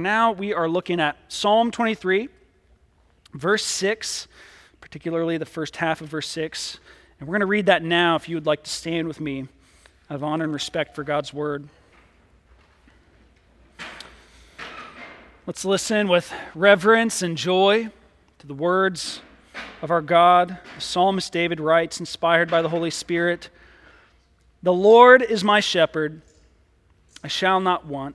Now we are looking at Psalm 23, verse 6, particularly the first half of verse 6. And we're going to read that now if you would like to stand with me out of honor and respect for God's word. Let's listen with reverence and joy to the words of our God. The psalmist David writes, inspired by the Holy Spirit The Lord is my shepherd, I shall not want.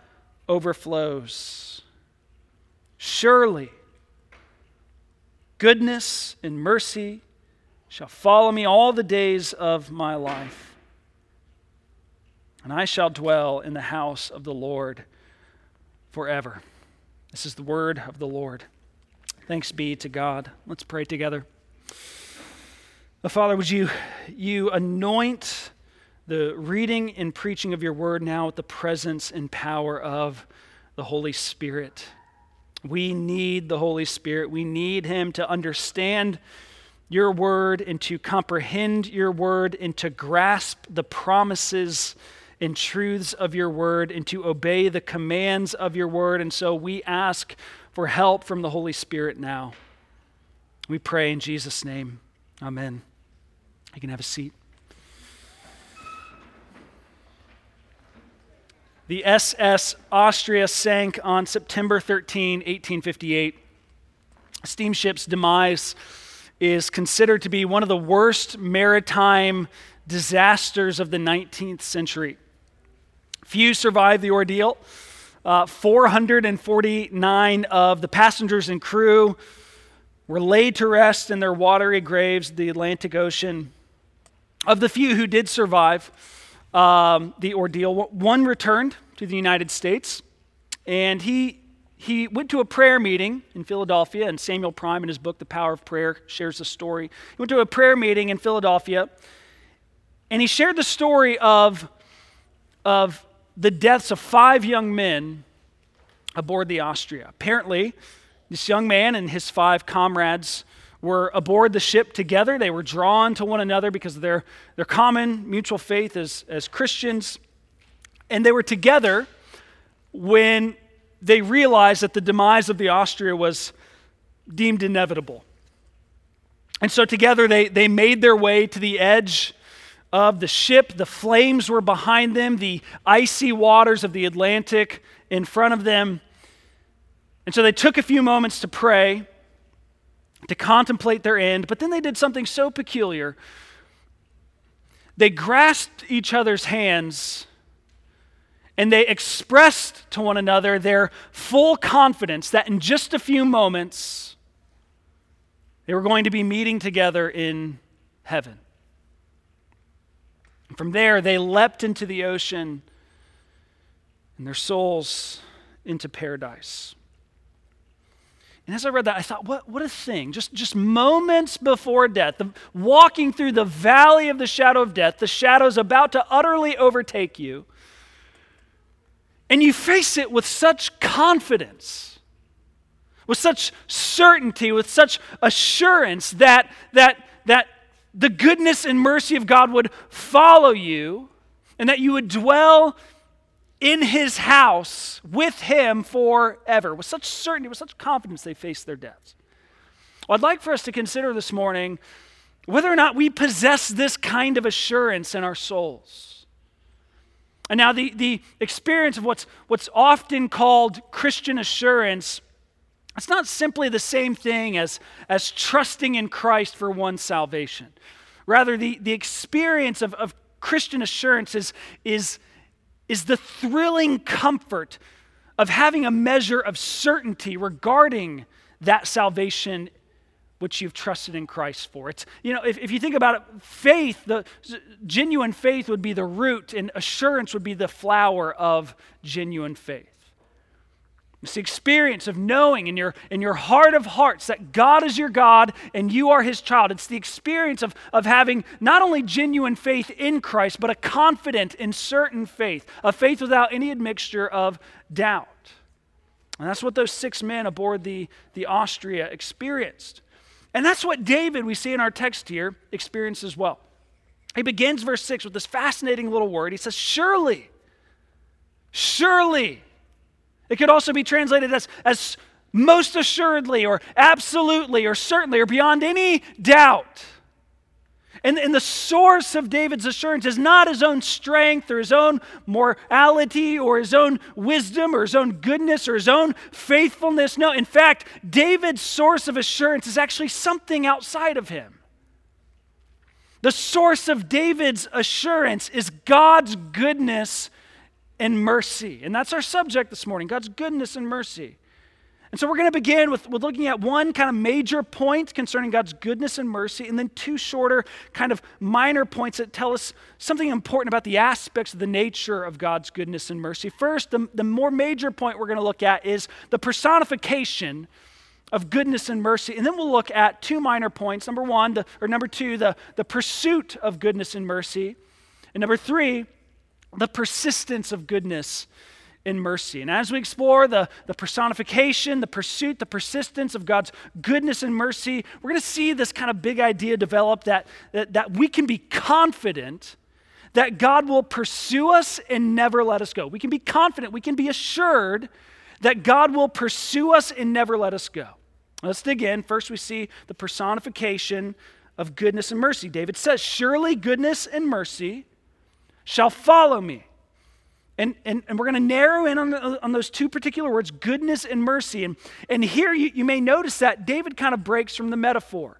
overflows. Surely, goodness and mercy shall follow me all the days of my life, and I shall dwell in the house of the Lord forever. This is the word of the Lord. Thanks be to God. Let's pray together. The Father, would you, you anoint the reading and preaching of your word now with the presence and power of the Holy Spirit. We need the Holy Spirit. We need Him to understand your word and to comprehend your word and to grasp the promises and truths of your word and to obey the commands of your word. And so we ask for help from the Holy Spirit now. We pray in Jesus' name. Amen. You can have a seat. The SS Austria sank on September 13, 1858. Steamship's demise is considered to be one of the worst maritime disasters of the 19th century. Few survived the ordeal. Uh, 449 of the passengers and crew were laid to rest in their watery graves, the Atlantic Ocean. Of the few who did survive, um, the ordeal. One returned to the United States, and he, he went to a prayer meeting in Philadelphia, and Samuel Prime, in his book, The Power of Prayer, shares the story. He went to a prayer meeting in Philadelphia, and he shared the story of, of the deaths of five young men aboard the Austria. Apparently, this young man and his five comrades were aboard the ship together. They were drawn to one another because of their, their common mutual faith as, as Christians. And they were together when they realized that the demise of the Austria was deemed inevitable. And so together they, they made their way to the edge of the ship. The flames were behind them, the icy waters of the Atlantic in front of them. And so they took a few moments to pray to contemplate their end, but then they did something so peculiar. They grasped each other's hands and they expressed to one another their full confidence that in just a few moments they were going to be meeting together in heaven. From there, they leapt into the ocean and their souls into paradise. And as I read that, I thought, what, what a thing. Just, just moments before death, the, walking through the valley of the shadow of death, the shadow is about to utterly overtake you. And you face it with such confidence, with such certainty, with such assurance that, that, that the goodness and mercy of God would follow you and that you would dwell in his house with him forever. With such certainty, with such confidence, they faced their deaths. Well, I'd like for us to consider this morning whether or not we possess this kind of assurance in our souls. And now, the, the experience of what's, what's often called Christian assurance, it's not simply the same thing as, as trusting in Christ for one's salvation. Rather, the, the experience of, of Christian assurance is, is is the thrilling comfort of having a measure of certainty regarding that salvation which you've trusted in Christ for. It's, you know, if, if you think about it, faith, the genuine faith would be the root, and assurance would be the flower of genuine faith. It's the experience of knowing in your, in your heart of hearts that God is your God and you are his child. It's the experience of, of having not only genuine faith in Christ, but a confident and certain faith, a faith without any admixture of doubt. And that's what those six men aboard the, the Austria experienced. And that's what David, we see in our text here, experienced as well. He begins verse 6 with this fascinating little word. He says, Surely, surely it could also be translated as, as most assuredly or absolutely or certainly or beyond any doubt. And, and the source of David's assurance is not his own strength or his own morality or his own wisdom or his own goodness or his own faithfulness. No, in fact, David's source of assurance is actually something outside of him. The source of David's assurance is God's goodness and mercy. And that's our subject this morning God's goodness and mercy. And so we're going to begin with, with looking at one kind of major point concerning God's goodness and mercy, and then two shorter, kind of minor points that tell us something important about the aspects of the nature of God's goodness and mercy. First, the, the more major point we're going to look at is the personification of goodness and mercy. And then we'll look at two minor points. Number one, the, or number two, the, the pursuit of goodness and mercy. And number three, the persistence of goodness and mercy. And as we explore the, the personification, the pursuit, the persistence of God's goodness and mercy, we're going to see this kind of big idea develop that, that, that we can be confident that God will pursue us and never let us go. We can be confident, we can be assured that God will pursue us and never let us go. Let's dig in. First, we see the personification of goodness and mercy. David says, Surely goodness and mercy shall follow me. And, and, and we're going to narrow in on, the, on those two particular words, goodness and mercy. And, and here you, you may notice that David kind of breaks from the metaphor.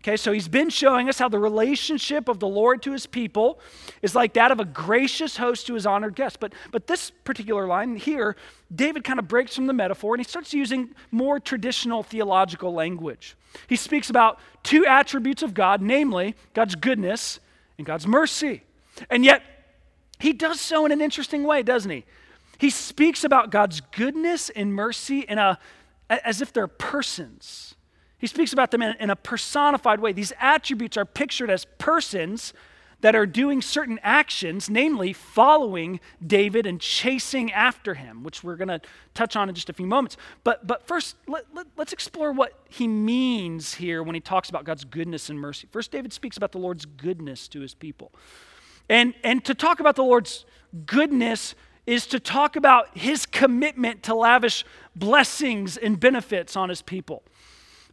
Okay, so he's been showing us how the relationship of the Lord to his people is like that of a gracious host to his honored guest. But, but this particular line here, David kind of breaks from the metaphor and he starts using more traditional theological language. He speaks about two attributes of God, namely God's goodness and God's mercy. And yet, he does so in an interesting way, doesn't he? He speaks about God's goodness and mercy in a, as if they're persons. He speaks about them in, in a personified way. These attributes are pictured as persons that are doing certain actions, namely following David and chasing after him, which we're going to touch on in just a few moments. But, but first, let, let, let's explore what he means here when he talks about God's goodness and mercy. First, David speaks about the Lord's goodness to his people. And, and to talk about the Lord's goodness is to talk about his commitment to lavish blessings and benefits on his people.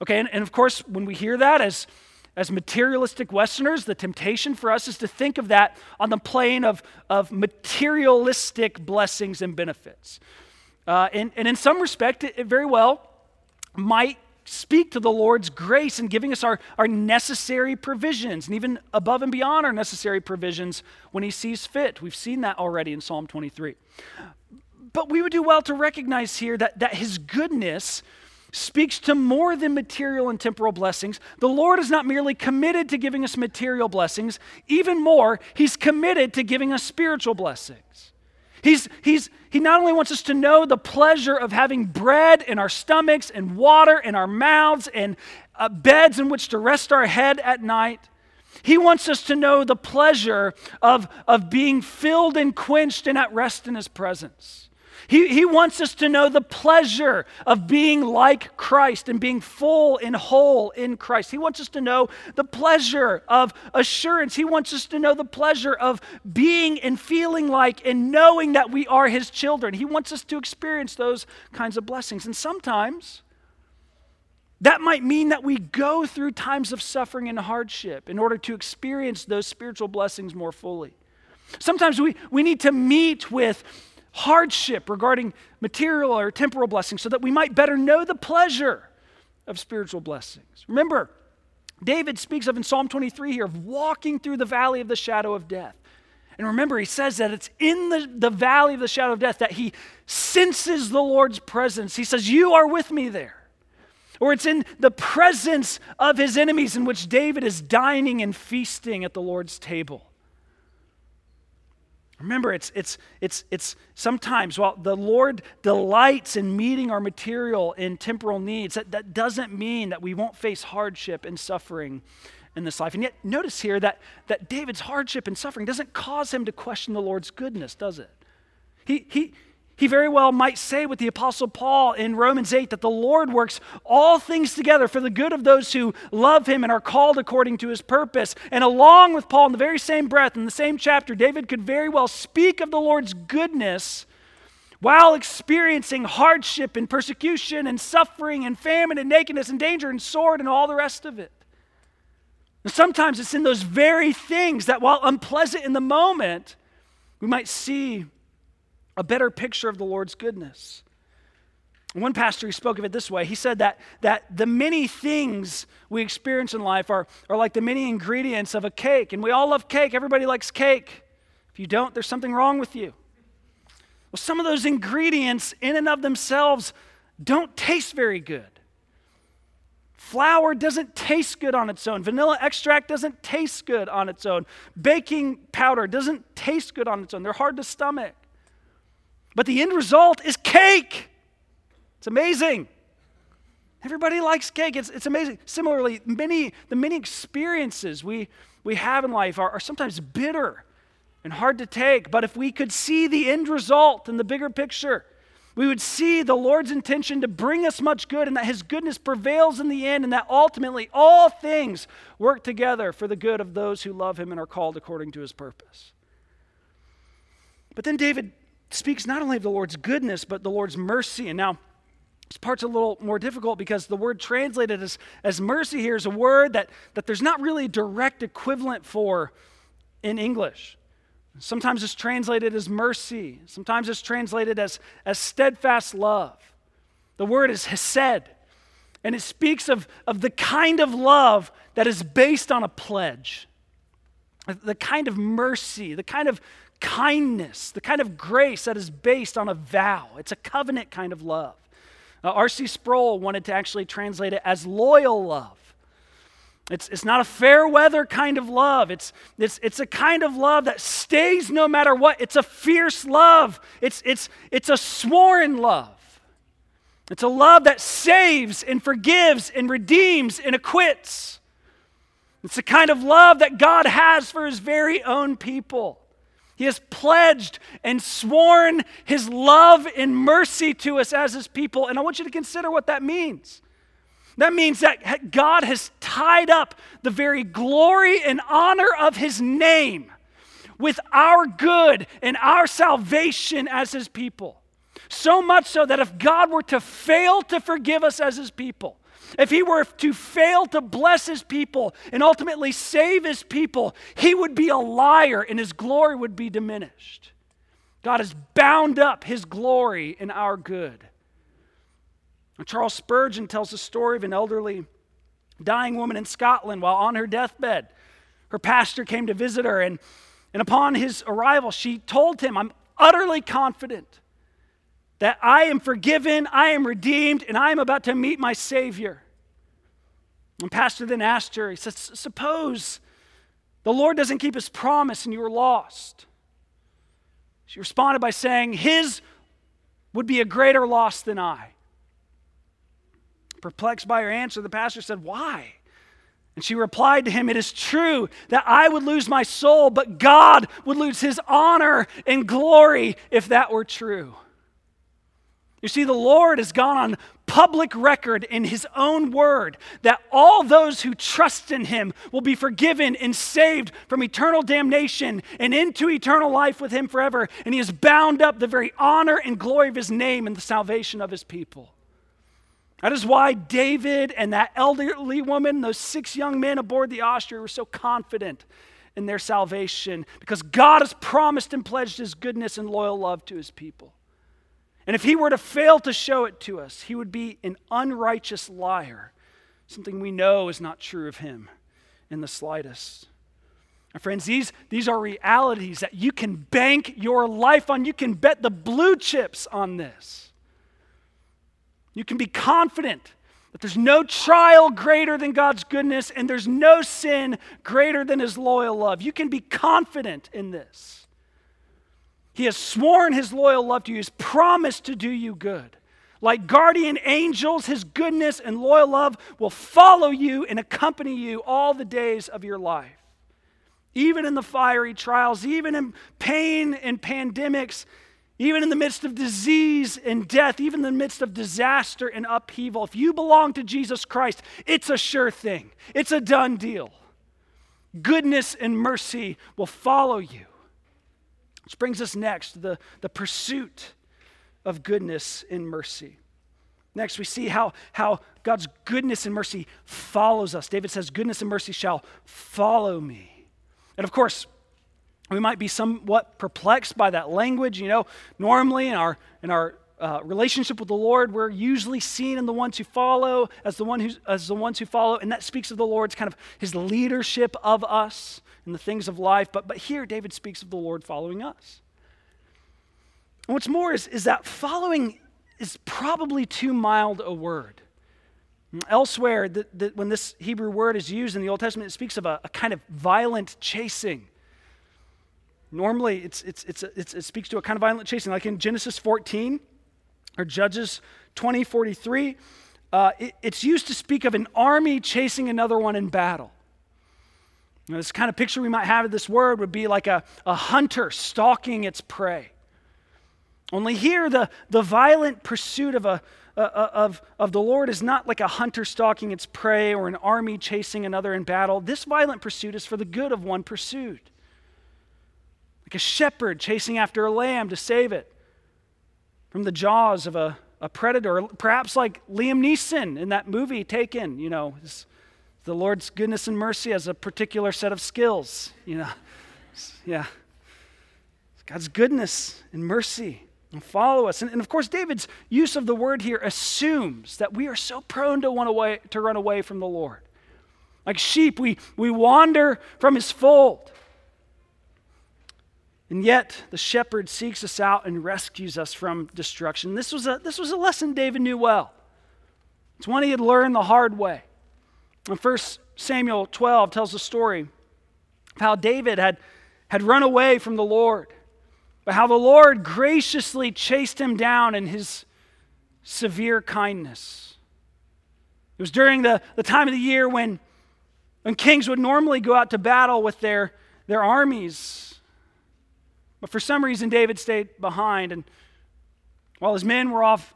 Okay, and, and of course, when we hear that as, as materialistic Westerners, the temptation for us is to think of that on the plane of, of materialistic blessings and benefits. Uh, and, and in some respect, it, it very well might speak to the Lord's grace in giving us our, our necessary provisions, and even above and beyond our necessary provisions when He sees fit. We've seen that already in Psalm 23. But we would do well to recognize here that, that His goodness speaks to more than material and temporal blessings. The Lord is not merely committed to giving us material blessings, even more, He's committed to giving us spiritual blessings. He's, he's, he not only wants us to know the pleasure of having bread in our stomachs and water in our mouths and uh, beds in which to rest our head at night, he wants us to know the pleasure of, of being filled and quenched and at rest in his presence. He, he wants us to know the pleasure of being like Christ and being full and whole in Christ. He wants us to know the pleasure of assurance. He wants us to know the pleasure of being and feeling like and knowing that we are His children. He wants us to experience those kinds of blessings. And sometimes that might mean that we go through times of suffering and hardship in order to experience those spiritual blessings more fully. Sometimes we, we need to meet with hardship regarding material or temporal blessings so that we might better know the pleasure of spiritual blessings. Remember, David speaks of in Psalm 23 here of walking through the valley of the shadow of death. And remember, he says that it's in the, the valley of the shadow of death that he senses the Lord's presence. He says, You are with me there. Or it's in the presence of his enemies in which David is dining and feasting at the Lord's table. Remember, it's, it's, it's, it's sometimes while the Lord delights in meeting our material and temporal needs, that, that doesn't mean that we won't face hardship and suffering in this life. And yet, notice here that, that David's hardship and suffering doesn't cause him to question the Lord's goodness, does it? He, he, he very well might say with the Apostle Paul in Romans 8 that the Lord works all things together for the good of those who love him and are called according to his purpose. And along with Paul, in the very same breath, in the same chapter, David could very well speak of the Lord's goodness while experiencing hardship and persecution and suffering and famine and nakedness and danger and sword and all the rest of it. And sometimes it's in those very things that, while unpleasant in the moment, we might see a better picture of the Lord's goodness. One pastor, he spoke of it this way. He said that, that the many things we experience in life are, are like the many ingredients of a cake. And we all love cake. Everybody likes cake. If you don't, there's something wrong with you. Well, some of those ingredients, in and of themselves, don't taste very good. Flour doesn't taste good on its own. Vanilla extract doesn't taste good on its own. Baking powder doesn't taste good on its own. They're hard to stomach. But the end result is cake. It's amazing. Everybody likes cake. It's, it's amazing. Similarly, many, the many experiences we, we have in life are, are sometimes bitter and hard to take. But if we could see the end result in the bigger picture, we would see the Lord's intention to bring us much good and that His goodness prevails in the end and that ultimately all things work together for the good of those who love Him and are called according to His purpose. But then David speaks not only of the Lord's goodness, but the Lord's mercy. And now, this part's a little more difficult because the word translated as, as mercy here is a word that, that there's not really a direct equivalent for in English. Sometimes it's translated as mercy, sometimes it's translated as, as steadfast love. The word is hesed, and it speaks of, of the kind of love that is based on a pledge, the kind of mercy, the kind of kindness, the kind of grace that is based on a vow. It's a covenant kind of love. Uh, R.C. Sproul wanted to actually translate it as loyal love. It's, it's not a fair weather kind of love. It's, it's, it's a kind of love that stays no matter what. It's a fierce love. It's, it's, it's a sworn love. It's a love that saves and forgives and redeems and acquits. It's the kind of love that God has for his very own people. He has pledged and sworn his love and mercy to us as his people. And I want you to consider what that means. That means that God has tied up the very glory and honor of his name with our good and our salvation as his people. So much so that if God were to fail to forgive us as his people, if he were to fail to bless his people and ultimately save his people, he would be a liar and his glory would be diminished. God has bound up his glory in our good. Charles Spurgeon tells the story of an elderly dying woman in Scotland while on her deathbed. Her pastor came to visit her, and, and upon his arrival, she told him, I'm utterly confident that I am forgiven, I am redeemed, and I am about to meet my Savior. And Pastor then asked her, he said, Suppose the Lord doesn't keep his promise and you are lost. She responded by saying, His would be a greater loss than I. Perplexed by her answer, the pastor said, Why? And she replied to him, It is true that I would lose my soul, but God would lose his honor and glory if that were true. You see, the Lord has gone on public record in his own word that all those who trust in him will be forgiven and saved from eternal damnation and into eternal life with him forever. And he has bound up the very honor and glory of his name and the salvation of his people. That is why David and that elderly woman, those six young men aboard the Austria, were so confident in their salvation because God has promised and pledged his goodness and loyal love to his people. And if he were to fail to show it to us, he would be an unrighteous liar, something we know is not true of him in the slightest. My friends, these, these are realities that you can bank your life on. You can bet the blue chips on this. You can be confident that there's no trial greater than God's goodness and there's no sin greater than his loyal love. You can be confident in this. He has sworn his loyal love to you, he's promised to do you good. Like guardian angels, his goodness and loyal love will follow you and accompany you all the days of your life. Even in the fiery trials, even in pain and pandemics, even in the midst of disease and death, even in the midst of disaster and upheaval, if you belong to Jesus Christ, it's a sure thing. It's a done deal. Goodness and mercy will follow you. Which brings us next the, the pursuit of goodness and mercy. Next, we see how, how God's goodness and mercy follows us. David says, Goodness and mercy shall follow me. And of course, we might be somewhat perplexed by that language. You know, normally in our, in our uh, relationship with the Lord, we're usually seen in the ones who follow as the, one who's, as the ones who follow, and that speaks of the Lord's kind of his leadership of us in the things of life. But, but here, David speaks of the Lord following us. And what's more is, is that following is probably too mild a word. Elsewhere, the, the, when this Hebrew word is used in the Old Testament, it speaks of a, a kind of violent chasing. Normally, it's, it's, it's, it's, it speaks to a kind of violent chasing, like in Genesis 14 or Judges 20 43. Uh, it, it's used to speak of an army chasing another one in battle. Now, this kind of picture we might have of this word would be like a, a hunter stalking its prey. Only here, the, the violent pursuit of, a, uh, of, of the Lord is not like a hunter stalking its prey or an army chasing another in battle. This violent pursuit is for the good of one pursued. Like a shepherd chasing after a lamb to save it from the jaws of a, a predator, perhaps like Liam Neeson in that movie Taken, you know. The Lord's goodness and mercy has a particular set of skills, you know. Yeah. God's goodness and mercy and follow us. And, and, of course, David's use of the word here assumes that we are so prone to, run away, to run away from the Lord. Like sheep, we, we wander from his fold. And yet, the shepherd seeks us out and rescues us from destruction. This was a, this was a lesson David knew well. It's one he had learned the hard way. And 1 Samuel 12 tells the story of how David had, had run away from the Lord but how the Lord graciously chased him down in his severe kindness. It was during the, the time of the year when, when kings would normally go out to battle with their, their armies. But for some reason, David stayed behind. And while his men were off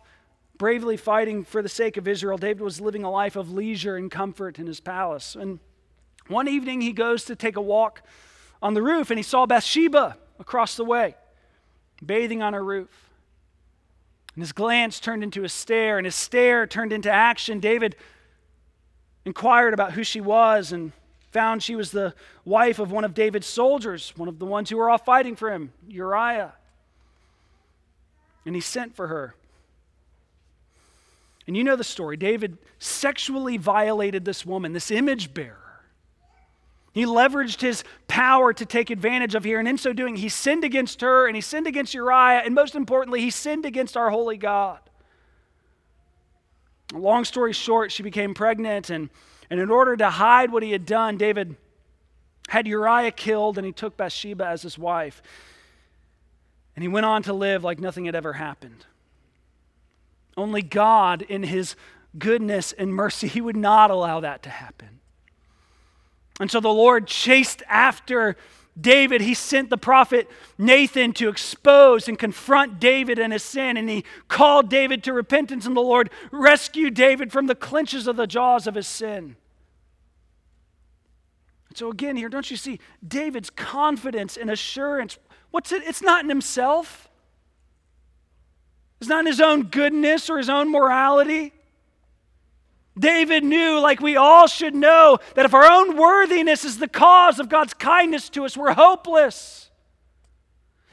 bravely fighting for the sake of Israel, David was living a life of leisure and comfort in his palace. And one evening, he goes to take a walk on the roof and he saw Bathsheba across the way bathing on her roof. And his glance turned into a stare, and his stare turned into action. David inquired about who she was and found she was the wife of one of David's soldiers, one of the ones who were off fighting for him, Uriah. And he sent for her. And you know the story. David sexually violated this woman, this image bearer. He leveraged his power to take advantage of here, and in so doing, he sinned against her and he sinned against Uriah, and most importantly, he sinned against our holy God. Long story short, she became pregnant, and, and in order to hide what he had done, David had Uriah killed and he took Bathsheba as his wife. And he went on to live like nothing had ever happened. Only God, in his goodness and mercy, he would not allow that to happen. And so the Lord chased after David. He sent the prophet Nathan to expose and confront David and his sin. And he called David to repentance, and the Lord rescued David from the clinches of the jaws of his sin. So, again, here, don't you see David's confidence and assurance? What's it? It's not in himself, it's not in his own goodness or his own morality. David knew, like we all should know, that if our own worthiness is the cause of God's kindness to us, we're hopeless.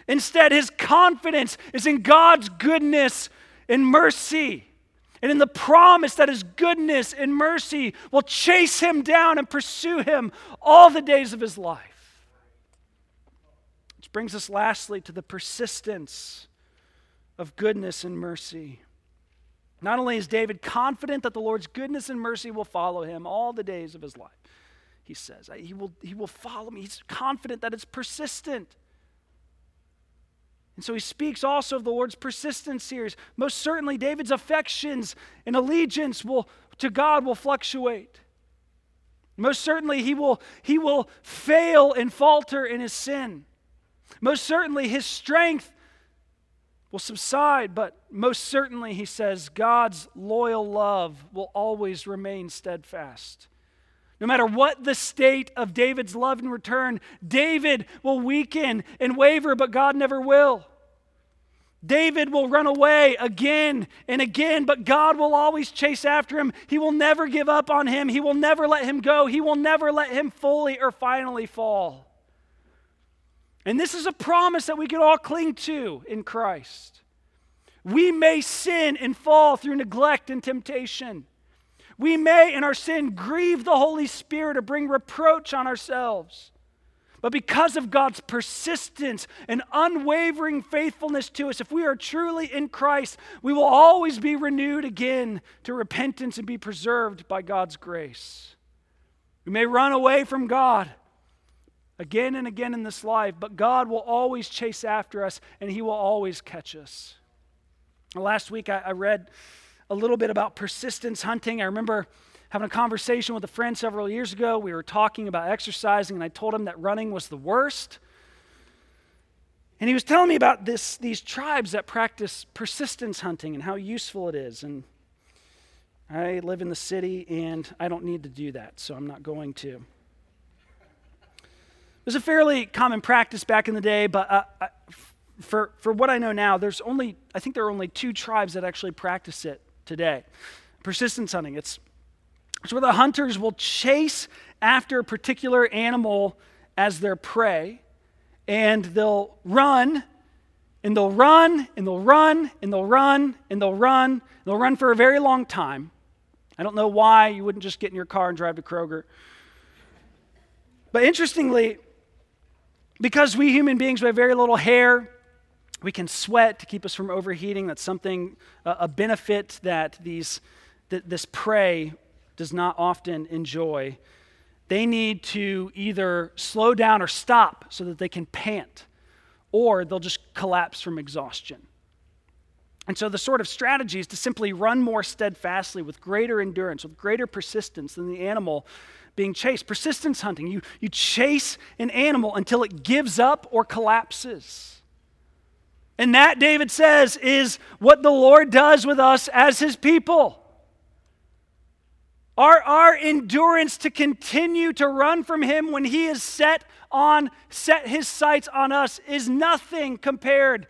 Instead, his confidence is in God's goodness and mercy, and in the promise that his goodness and mercy will chase him down and pursue him all the days of his life. Which brings us lastly to the persistence of goodness and mercy. Not only is David confident that the Lord's goodness and mercy will follow him all the days of his life, he says, he will, he will follow me. He's confident that it's persistent. And so he speaks also of the Lord's persistence here. Most certainly, David's affections and allegiance will, to God will fluctuate. Most certainly, he will, he will fail and falter in his sin. Most certainly, his strength will subside, but most certainly, he says, God's loyal love will always remain steadfast. No matter what the state of David's love in return, David will weaken and waver, but God never will. David will run away again and again, but God will always chase after him. He will never give up on him. He will never let him go. He will never let him fully or finally fall. And this is a promise that we can all cling to in Christ. We may sin and fall through neglect and temptation. We may, in our sin, grieve the Holy Spirit or bring reproach on ourselves. But because of God's persistence and unwavering faithfulness to us, if we are truly in Christ, we will always be renewed again to repentance and be preserved by God's grace. We may run away from God again and again in this life, but God will always chase after us and He will always catch us. Last week I, read a little bit about persistence hunting. I remember having a conversation with a friend several years ago. We were talking about exercising, and I told him that running was the worst. And he was telling me about this, these tribes that practice persistence hunting and how useful it is. And I live in the city and I don't need to do that, so I'm not going to. It was a fairly common practice back in the day, but uh, for, for what I know now, there's only, I think there are only two tribes that actually practice it today. Persistence hunting. It's it's where the hunters will chase after a particular animal as their prey, and they'll run, and they'll run, and they'll run, and they'll run, and they'll run, and they'll run for a very long time. I don't know why you wouldn't just get in your car and drive to Kroger. But interestingly, because we human beings we have very little hair, we can sweat to keep us from overheating. That's something, a benefit that these, this prey does not often enjoy, they need to either slow down or stop so that they can pant, or they'll just collapse from exhaustion. And so, the sort of strategy is to simply run more steadfastly with greater endurance, with greater persistence than the animal being chased. Persistence hunting, you, you chase an animal until it gives up or collapses. And that, David says, is what the Lord does with us as his people. Our, our endurance to continue to run from him when he is set on, set his sights on us is nothing compared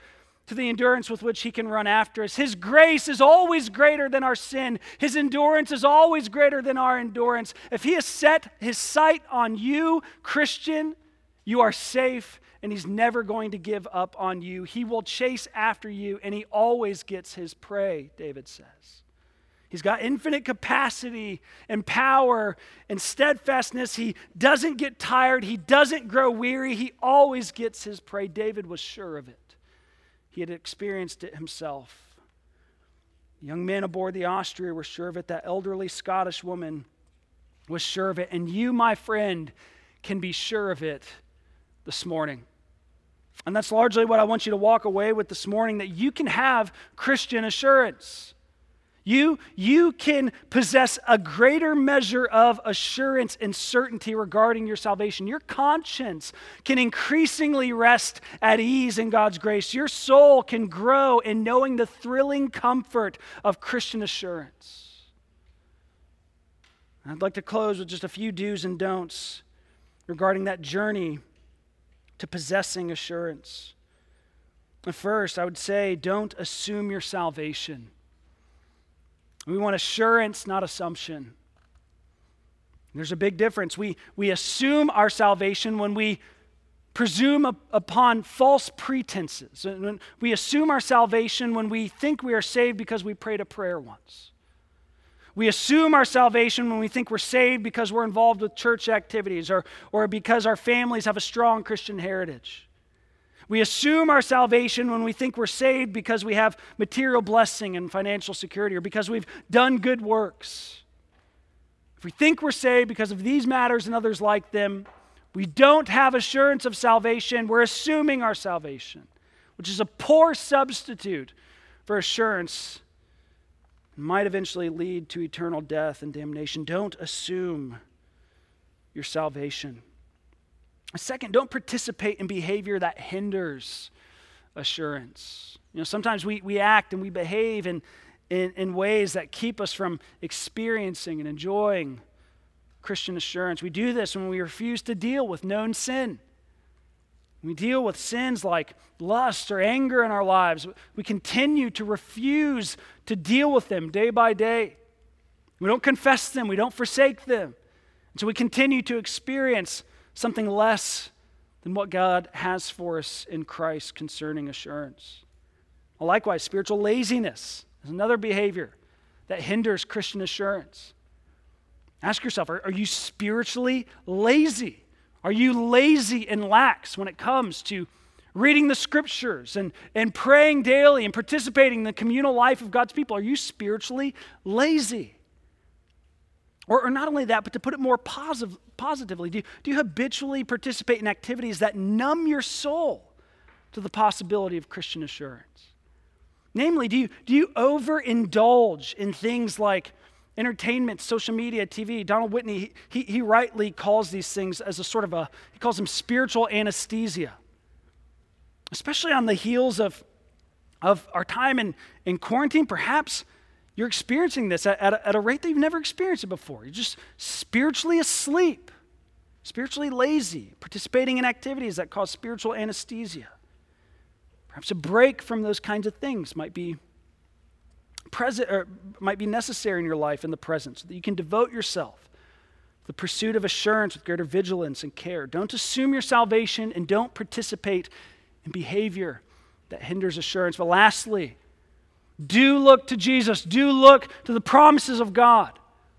to the endurance with which he can run after us. His grace is always greater than our sin. His endurance is always greater than our endurance. If he has set his sight on you, Christian, you are safe and he's never going to give up on you. He will chase after you and he always gets his prey, David says. He's got infinite capacity and power and steadfastness. He doesn't get tired. He doesn't grow weary. He always gets his prey. David was sure of it, he had experienced it himself. Young men aboard the Austria were sure of it. That elderly Scottish woman was sure of it. And you, my friend, can be sure of it this morning. And that's largely what I want you to walk away with this morning that you can have Christian assurance. You, you can possess a greater measure of assurance and certainty regarding your salvation. Your conscience can increasingly rest at ease in God's grace. Your soul can grow in knowing the thrilling comfort of Christian assurance. I'd like to close with just a few do's and don'ts regarding that journey to possessing assurance. First, I would say don't assume your salvation. We want assurance, not assumption. There's a big difference. We, we assume our salvation when we presume upon false pretenses. We assume our salvation when we think we are saved because we prayed a prayer once. We assume our salvation when we think we're saved because we're involved with church activities or, or because our families have a strong Christian heritage. We assume our salvation when we think we're saved because we have material blessing and financial security or because we've done good works. If we think we're saved because of these matters and others like them, we don't have assurance of salvation. We're assuming our salvation. which is a poor substitute for assurance, and might eventually lead to eternal death and damnation. Don't assume your salvation. Second, don't participate in behavior that hinders assurance. You know, sometimes we, we act and we behave in, in, in ways that keep us from experiencing and enjoying Christian assurance. We do this when we refuse to deal with known sin. We deal with sins like lust or anger in our lives. We continue to refuse to deal with them day by day. We don't confess them, we don't forsake them. And so we continue to experience something less than what God has for us in Christ concerning assurance. Likewise, spiritual laziness is another behavior that hinders Christian assurance. Ask yourself are, are you spiritually lazy? Are you lazy and lax when it comes to reading the scriptures and, and praying daily and participating in the communal life of God's people? Are you spiritually lazy? Or, or not only that, but to put it more positive, positively, do you, do you habitually participate in activities that numb your soul to the possibility of Christian assurance? Namely, do you, do you overindulge in things like entertainment, social media, TV? Donald Whitney, he, he rightly calls these things as a sort of a, he calls them spiritual anesthesia. Especially on the heels of, of our time in, in quarantine, perhaps you're experiencing this at, at, a, at a rate that you've never experienced it before. You're just spiritually asleep, spiritually lazy, participating in activities that cause spiritual anesthesia. Perhaps a break from those kinds of things might be present or might be necessary in your life in the present so that you can devote yourself to the pursuit of assurance with greater vigilance and care. Don't assume your salvation and don't participate in behavior that hinders assurance. But lastly, do look to Jesus. Do look to the promises of God.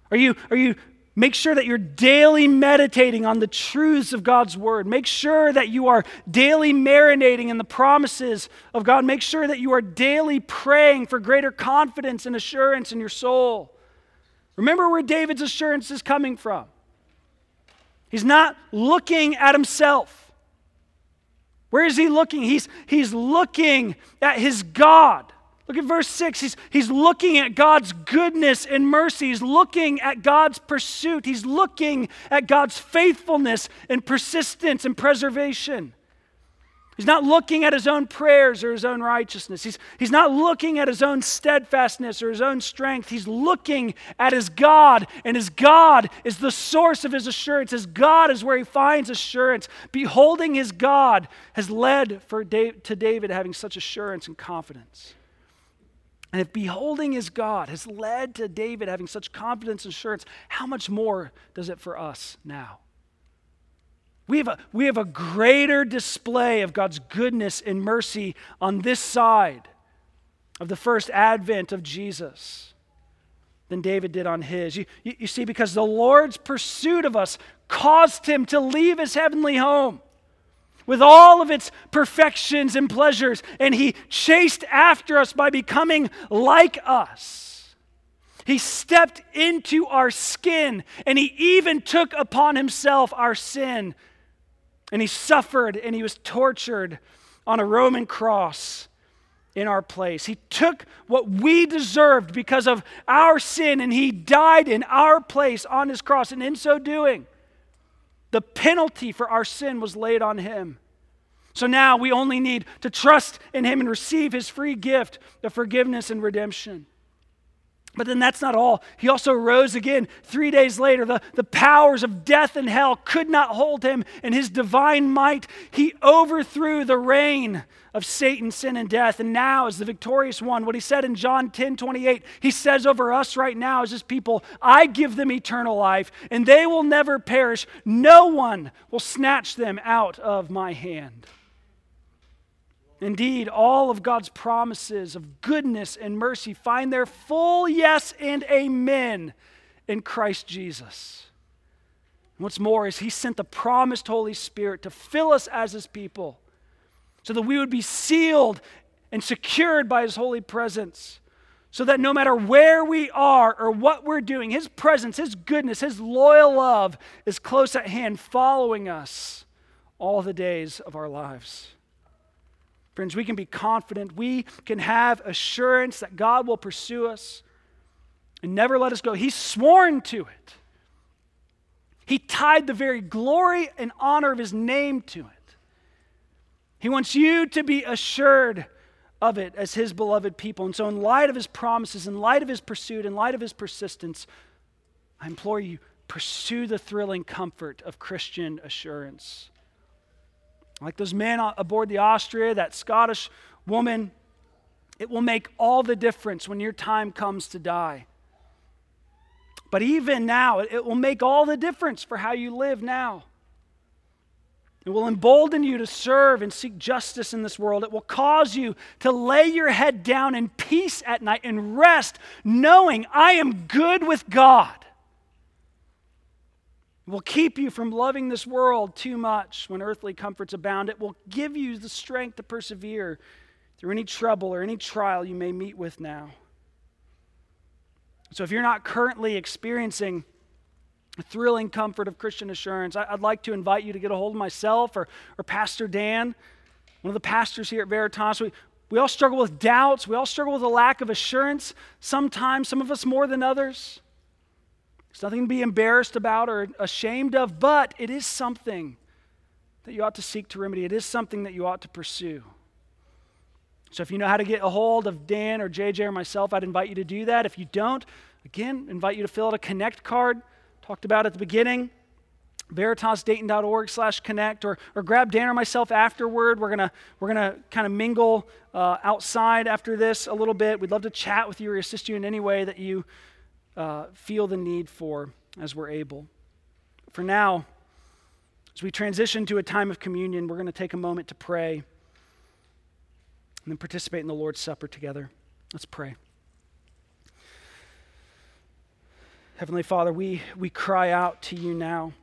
Are you, are you Make sure that you're daily meditating on the truths of God's word. Make sure that you are daily marinating in the promises of God. Make sure that you are daily praying for greater confidence and assurance in your soul. Remember where David's assurance is coming from. He's not looking at himself. Where is he looking? He's, he's looking at his God. Look at verse 6. He's, he's looking at God's goodness and mercy. He's looking at God's pursuit. He's looking at God's faithfulness and persistence and preservation. He's not looking at his own prayers or his own righteousness. He's, he's not looking at his own steadfastness or his own strength. He's looking at his God, and his God is the source of his assurance. His God is where he finds assurance. Beholding his God has led for Dave, to David having such assurance and confidence. And if beholding his God has led to David having such confidence and assurance, how much more does it for us now? We have, a, we have a greater display of God's goodness and mercy on this side of the first advent of Jesus than David did on his. You, you, you see, because the Lord's pursuit of us caused him to leave his heavenly home with all of its perfections and pleasures, and He chased after us by becoming like us. He stepped into our skin, and He even took upon Himself our sin. And He suffered and He was tortured on a Roman cross in our place. He took what we deserved because of our sin and he died in our place on his cross. And in so doing, the penalty for our sin was laid on him. So now we only need to trust in him and receive his free gift of forgiveness and redemption. But then that's not all. He also rose again three days later. The, the powers of death and hell could not hold him. and his divine might, he overthrew the reign of Satan, sin, and death. And now, as the victorious one, what he said in John 10 28, he says over us right now as his people, I give them eternal life, and they will never perish. No one will snatch them out of my hand. Indeed, all of God's promises of goodness and mercy find their full yes and amen in Christ Jesus. What's more is He sent the promised Holy Spirit to fill us as His people so that we would be sealed and secured by His holy presence. So that no matter where we are or what we're doing, His presence, His goodness, His loyal love is close at hand, following us all the days of our lives. Friends, we can be confident. We can have assurance that God will pursue us and never let us go. He's sworn to it. He tied the very glory and honor of his name to it. He wants you to be assured of it as his beloved people. And so, in light of his promises, in light of his pursuit, in light of his persistence, I implore you pursue the thrilling comfort of Christian assurance. Like those men aboard the Austria, that Scottish woman, it will make all the difference when your time comes to die. But even now, it will make all the difference for how you live now. It will embolden you to serve and seek justice in this world. It will cause you to lay your head down in peace at night and rest, knowing I am good with God. Will keep you from loving this world too much when earthly comforts abound. It will give you the strength to persevere through any trouble or any trial you may meet with now. So, if you're not currently experiencing the thrilling comfort of Christian assurance, I'd like to invite you to get a hold of myself or, or Pastor Dan, one of the pastors here at Veritas. We, we all struggle with doubts. We all struggle with a lack of assurance. Sometimes, some of us more than others. It's nothing to be embarrassed about or ashamed of, but it is something that you ought to seek to remedy. It is something that you ought to pursue. So if you know how to get a hold of Dan or JJ or myself, I'd invite you to do that. If you don't, again, invite you to fill out a connect card. Talked about at the beginning. VeritasDayton.org slash connect or, or grab Dan or myself afterward. We're gonna we're gonna kind of mingle uh, outside after this a little bit. We'd love to chat with you or assist you in any way that you uh, feel the need for as we're able. For now, as we transition to a time of communion, we're going to take a moment to pray and then participate in the Lord's Supper together. Let's pray. Heavenly Father, we, we cry out to you now.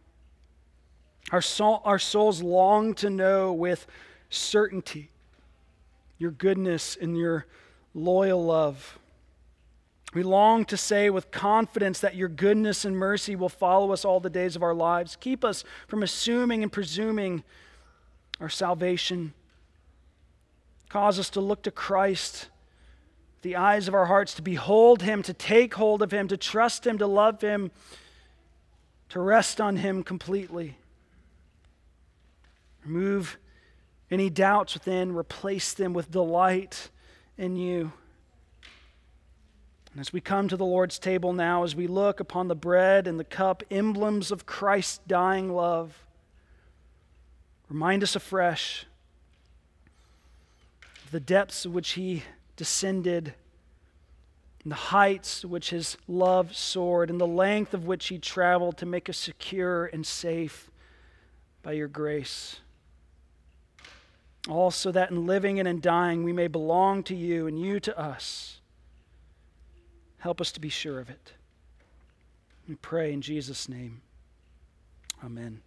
Our, soul, our souls long to know with certainty your goodness and your loyal love. We long to say with confidence that your goodness and mercy will follow us all the days of our lives. Keep us from assuming and presuming our salvation. Cause us to look to Christ, the eyes of our hearts, to behold Him, to take hold of Him, to trust Him, to love Him, to rest on Him completely. Remove any doubts within, replace them with delight in you. And as we come to the Lord's table now, as we look upon the bread and the cup, emblems of Christ's dying love, remind us afresh of the depths to which he descended, and the heights to which his love soared, and the length of which he traveled to make us secure and safe by your grace. Also, that in living and in dying we may belong to you and you to us. Help us to be sure of it. We pray in Jesus' name. Amen.